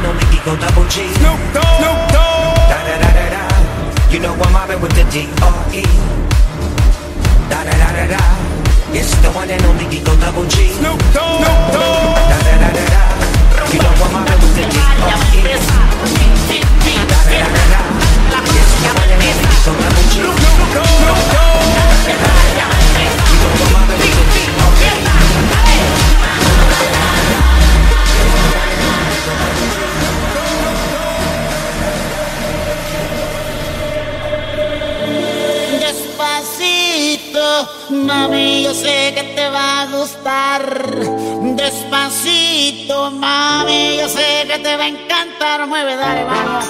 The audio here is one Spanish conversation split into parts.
no Mickey go double G. Snoop Dogg. Snoop Dogg. Da da da da da. You know I'm mobbing with the D R E. Da da da da da. It's the one and only go Double G. Snoop Dogg. Snoop Dogg. Da da da da da. You know I'm mobbing with the D R E. Da da da da da. It's the one and only go Double G. Snoop Dogg. Snoop Dogg. Da da da da da. You know I'm mobbing Mami, yo sé que te va a gustar. Despacito, mami, yo sé que te va a encantar. Mueve, dale, vamos.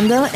escuchando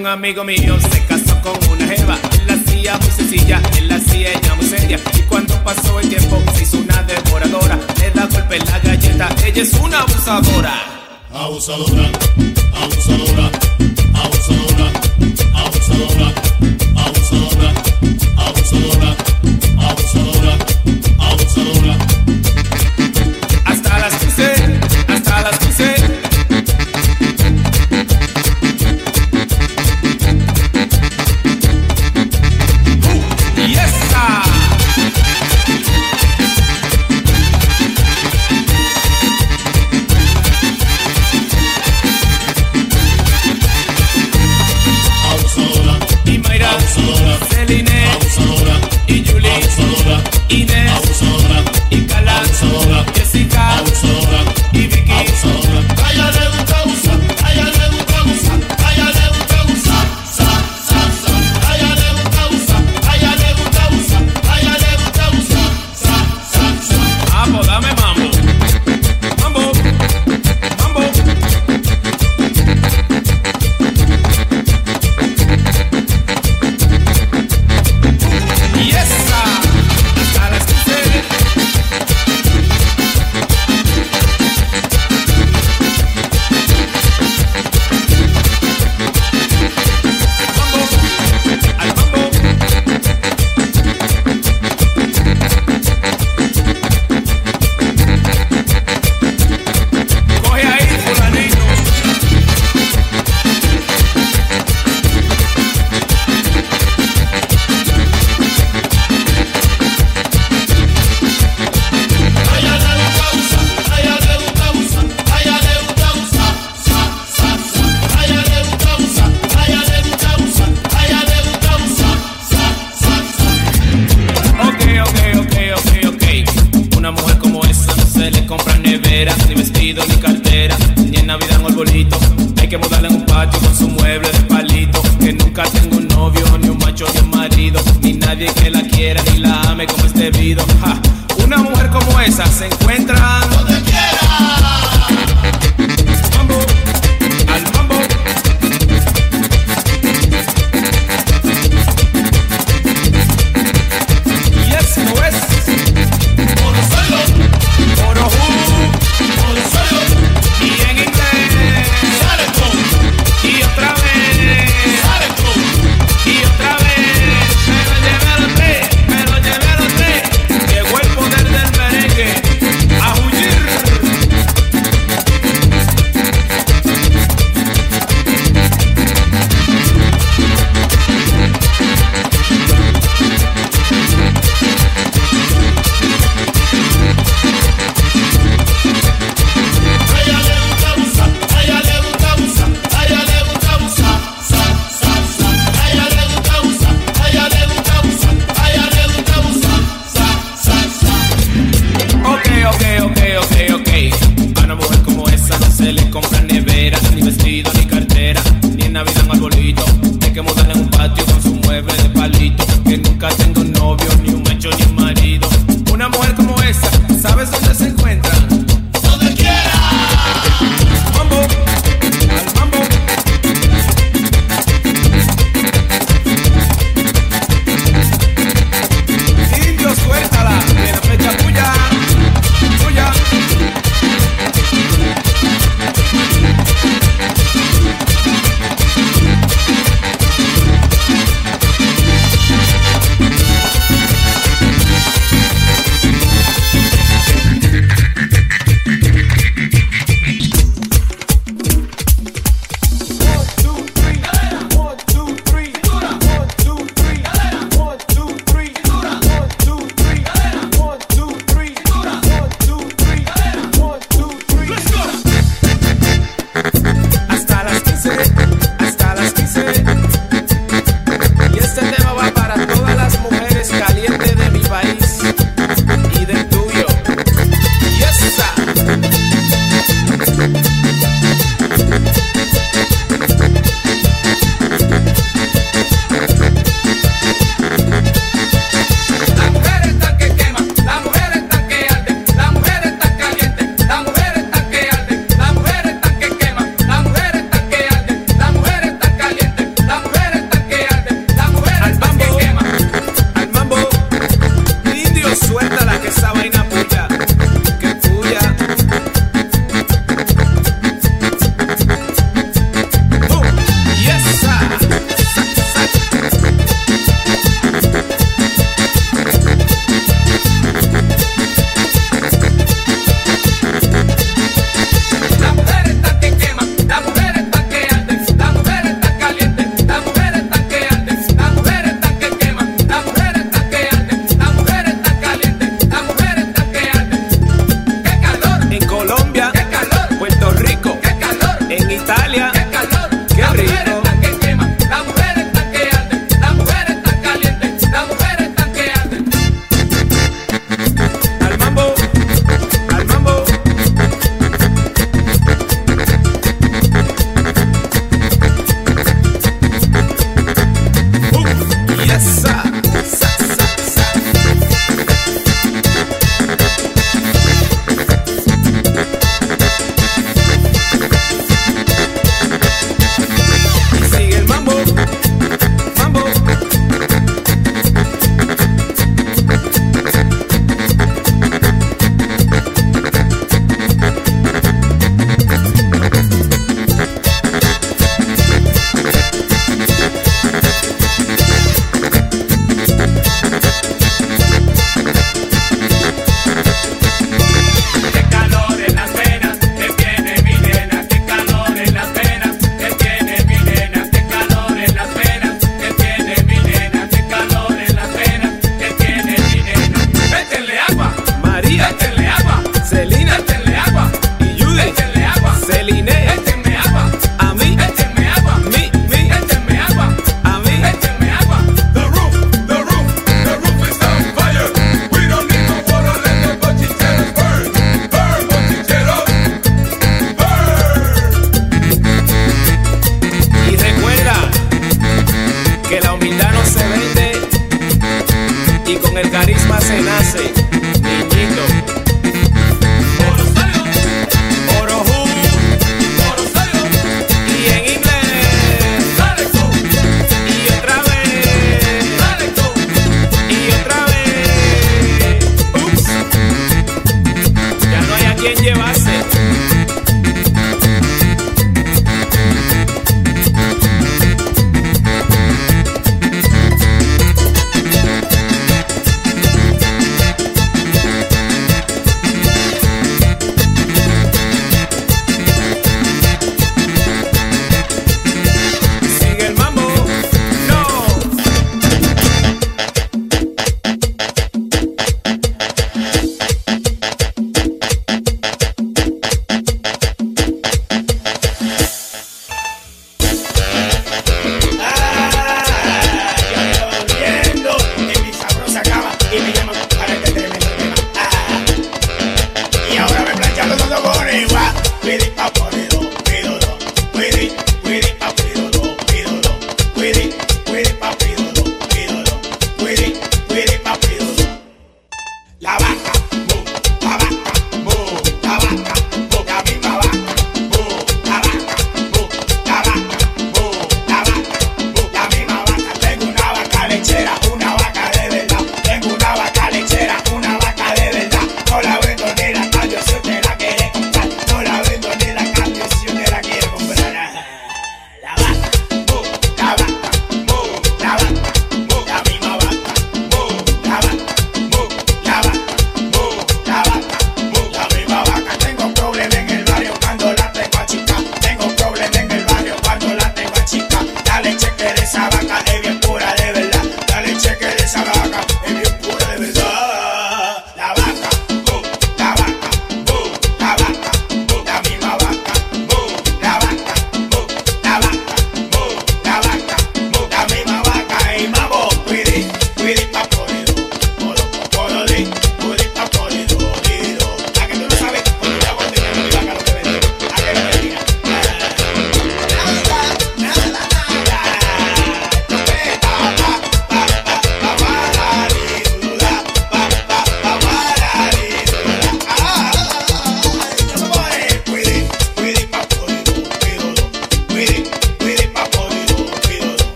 un amigo mío se casó con una jeva. Él la hacía muy sencilla, él la hacía ella muy seria. Y cuando pasó el tiempo se hizo una devoradora. Le da golpe en la galleta, ella es una abusadora. Abusadora, abusadora, abusadora, abusadora.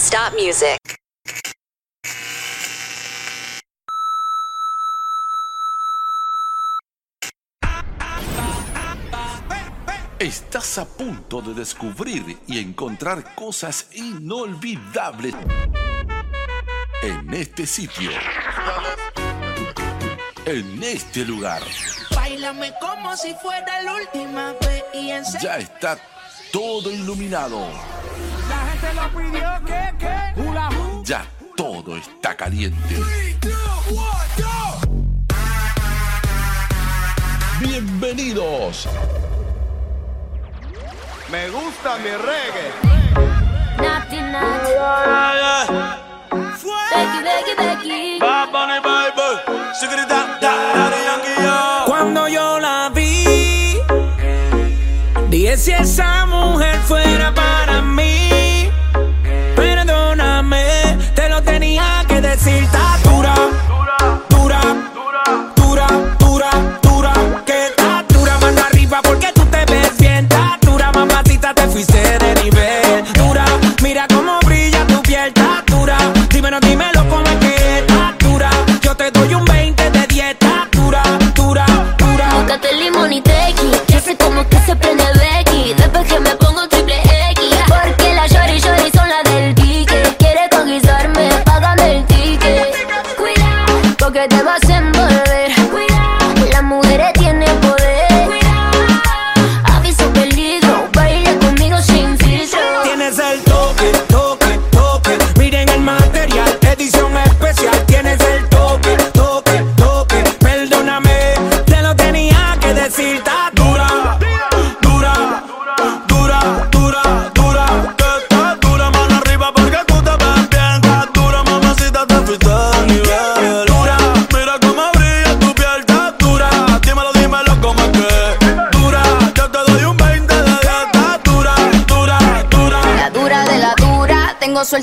Stop music. Estás a punto de descubrir y encontrar cosas inolvidables en este sitio, en este lugar. Bailame como si fuera la última vez y Ya está todo iluminado ya todo está caliente. Bienvenidos. Me gusta mi reggae. Naughty, Cuando yo la vi, dije si esa mujer fuera para mí. solita te fuiste de nivel.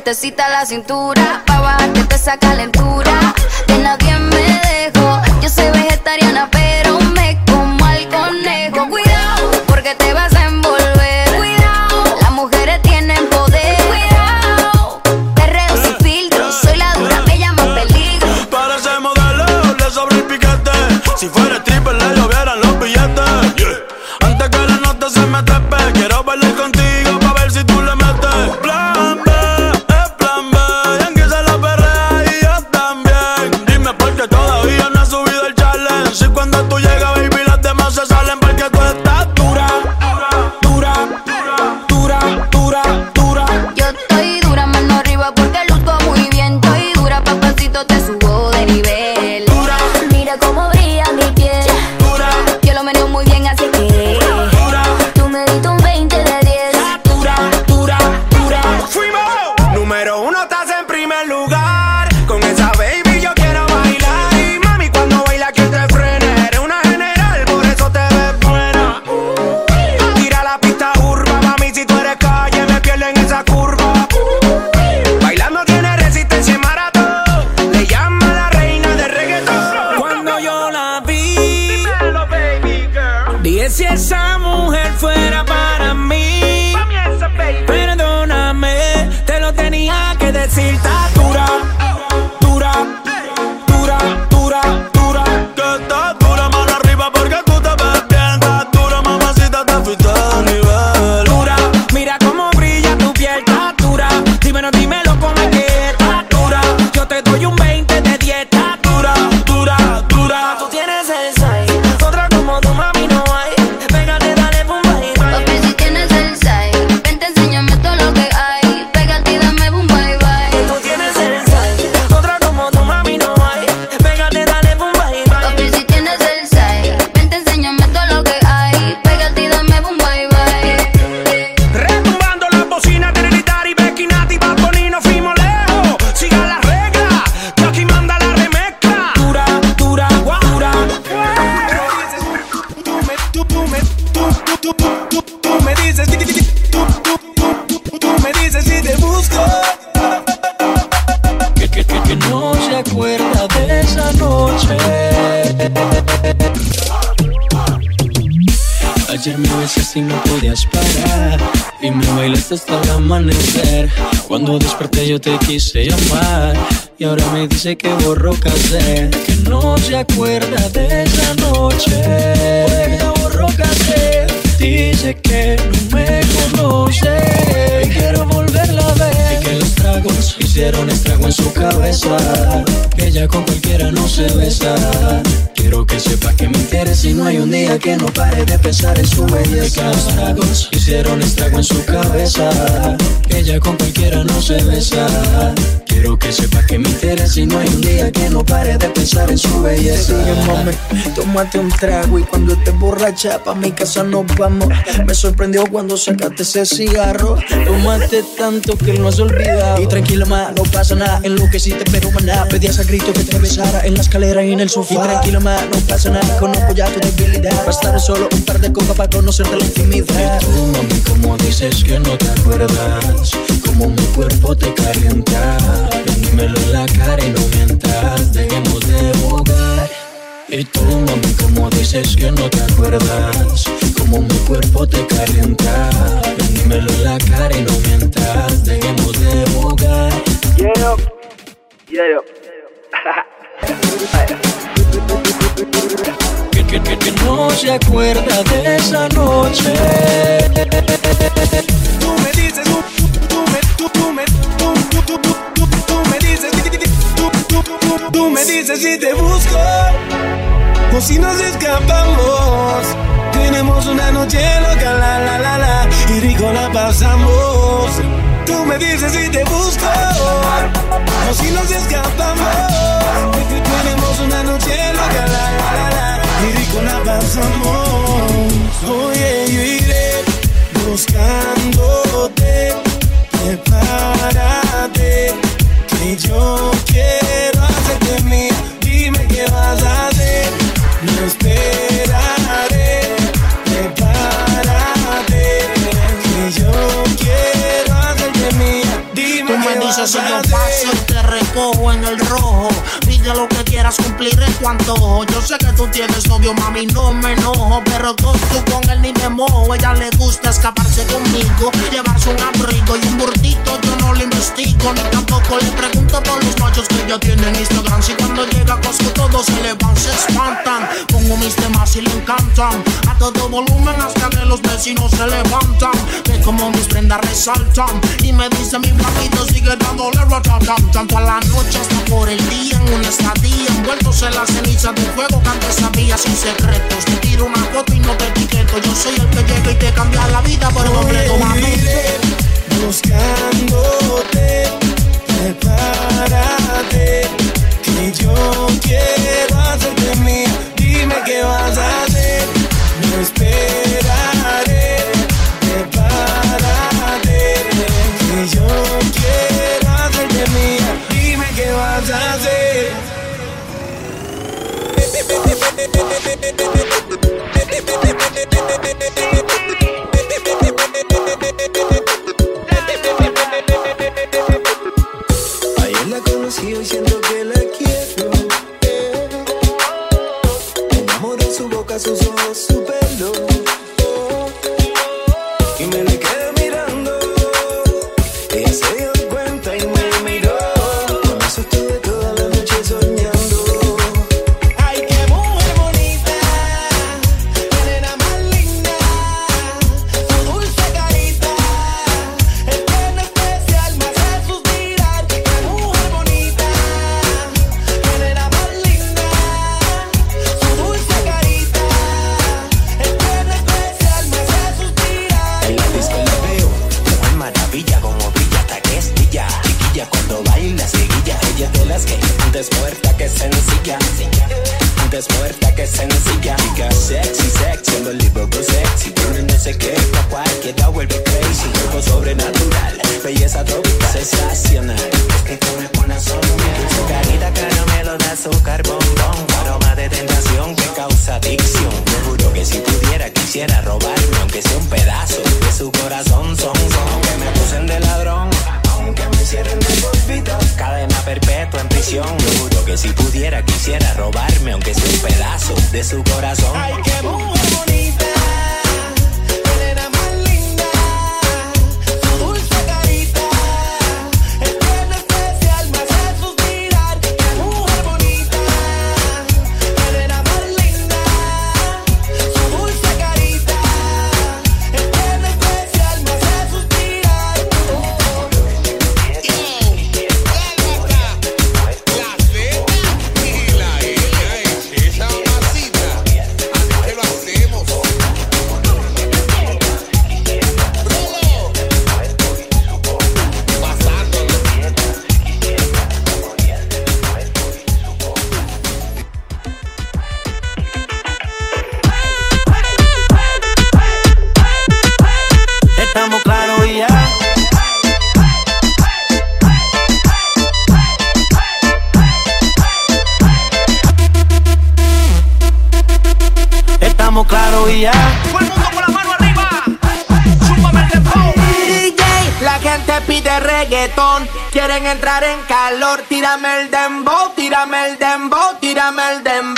te cita la cintura. Dice que borró casé Que no se acuerda de esa noche ya borró casé Dice que no me conoce quiero volverla a ver Y que los tragos hicieron estrago en su cabeza Que ella con cualquiera no se besa Quiero que sepa que me interesa y no hay un día que no pare de pensar en su belleza. Que los tragos hicieron estrago en su cabeza. Ella con cualquiera no se besa. Quiero que sepa que me interesa y no hay un día que no pare de pensar en su belleza. mami, tómate un trago y cuando estés borracha pa' mi casa nos vamos. Me sorprendió cuando sacaste ese cigarro. Tomaste tanto que no has olvidado. Y tranquila, ma, no pasa nada. En lo que sí te pero maná. Pedías a grito que te besara en la escalera y en el sofá. Y tranquila, ma, no pasa nada. Conozco ya tu debilidad. Bastaré solo un par de copas para conocerte la intimidad. Y tú, mami, como dices que no te acuerdas Como mi cuerpo te calienta. Dímelo en la cara y no mientas. Dejemos de jugar. Y tú, mami, como dices que no te acuerdas Como mi cuerpo te calienta. Dímelo en la cara y no mientas. Dejemos de jugar. Yeah, yeah. que, que, que, que no se acuerda de esa noche. Tú me dices, tú, me dices, si te busco o si nos escapamos. Tenemos una noche loca, la la la la, y rico la pasamos. Tú me dices si te busco o si nos escapamos. Tenemos una noche loca, la la la la, y rico la pasamos. Oye, yo iré buscándote. Que yo quiero hacerte mía. Dime qué vas a hacer. No esperaré. Prepárate, que yo quiero hacerte mía. Dime Tú me qué dices vas si a yo hacer. paso y te recojo en el rojo. Pide lo que quieras, cumpliré tu antojo. Yo sé que tú tienes novio, mami, no me enojo. Pero tú con él ni me mojo. Ella le gusta escaparse conmigo, llevarse un abrigo y un burdito. Yo no lo investigo, ni tampoco le pregunto por los machos que ella tiene en Instagram. Si cuando llega a todos se le van, se espantan. Pongo mis temas y le encantan. A todo volumen hasta que los vecinos se levantan. Ve como mis prendas resaltan. Y me dice mi blanquito sigue dándole ratatam. Tanto a la noche hasta por el día en una estadía. Envueltos en la ceniza de fuego que antes sabía sin secretos. Te tiro una foto y no te etiqueto. Yo soy el que llega y te cambia la vida por completo, mami. Buscándote. Prepárate, que yo quiero hacerte mía. Dime qué vas a hacer. No esperaré. Prepárate, que yo quiero hacerte mía. Dime qué vas a hacer. Thank you. reggaetón. Quieren entrar en calor, tírame el dembow, tírame el dembow, tírame el dembow.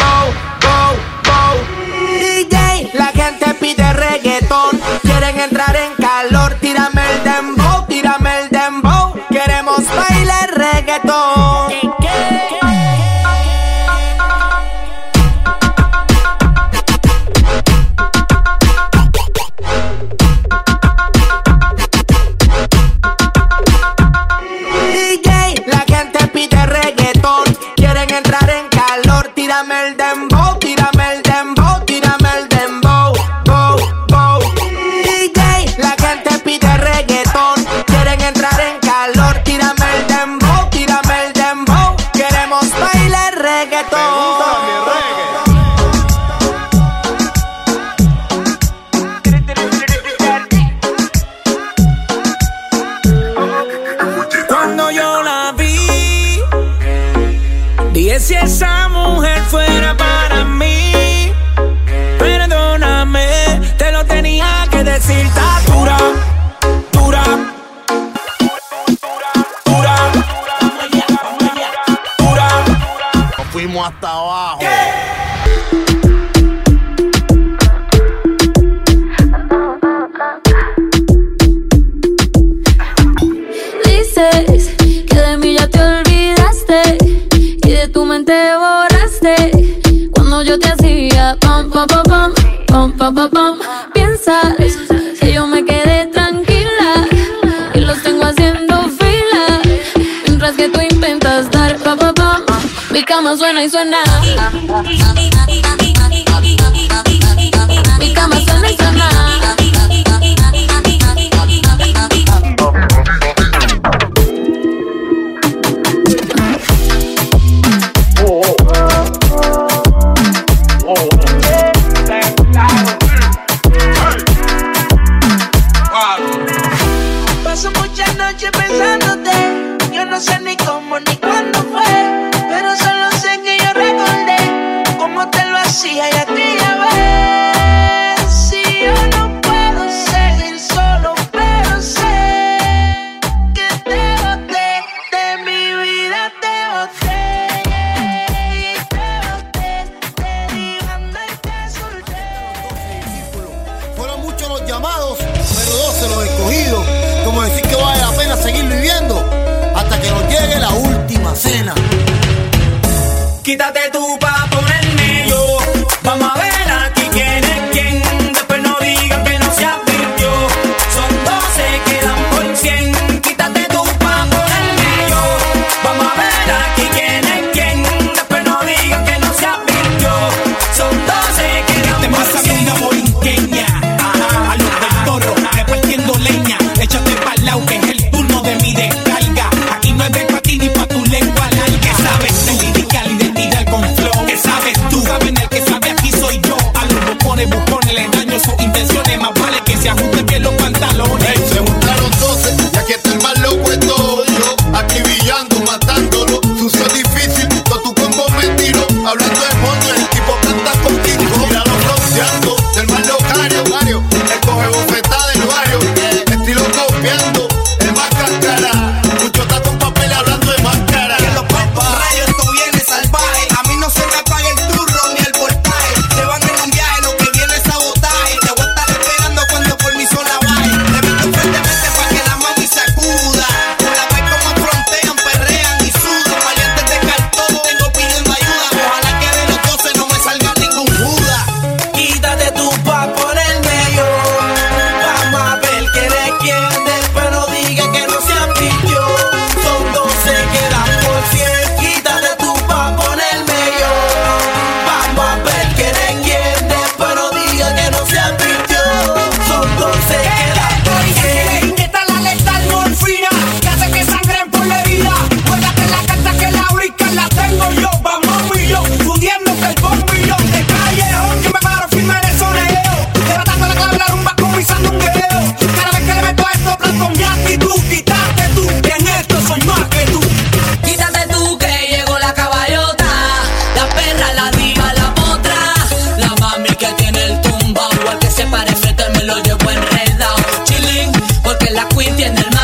no hizo. Porque la queen tiene el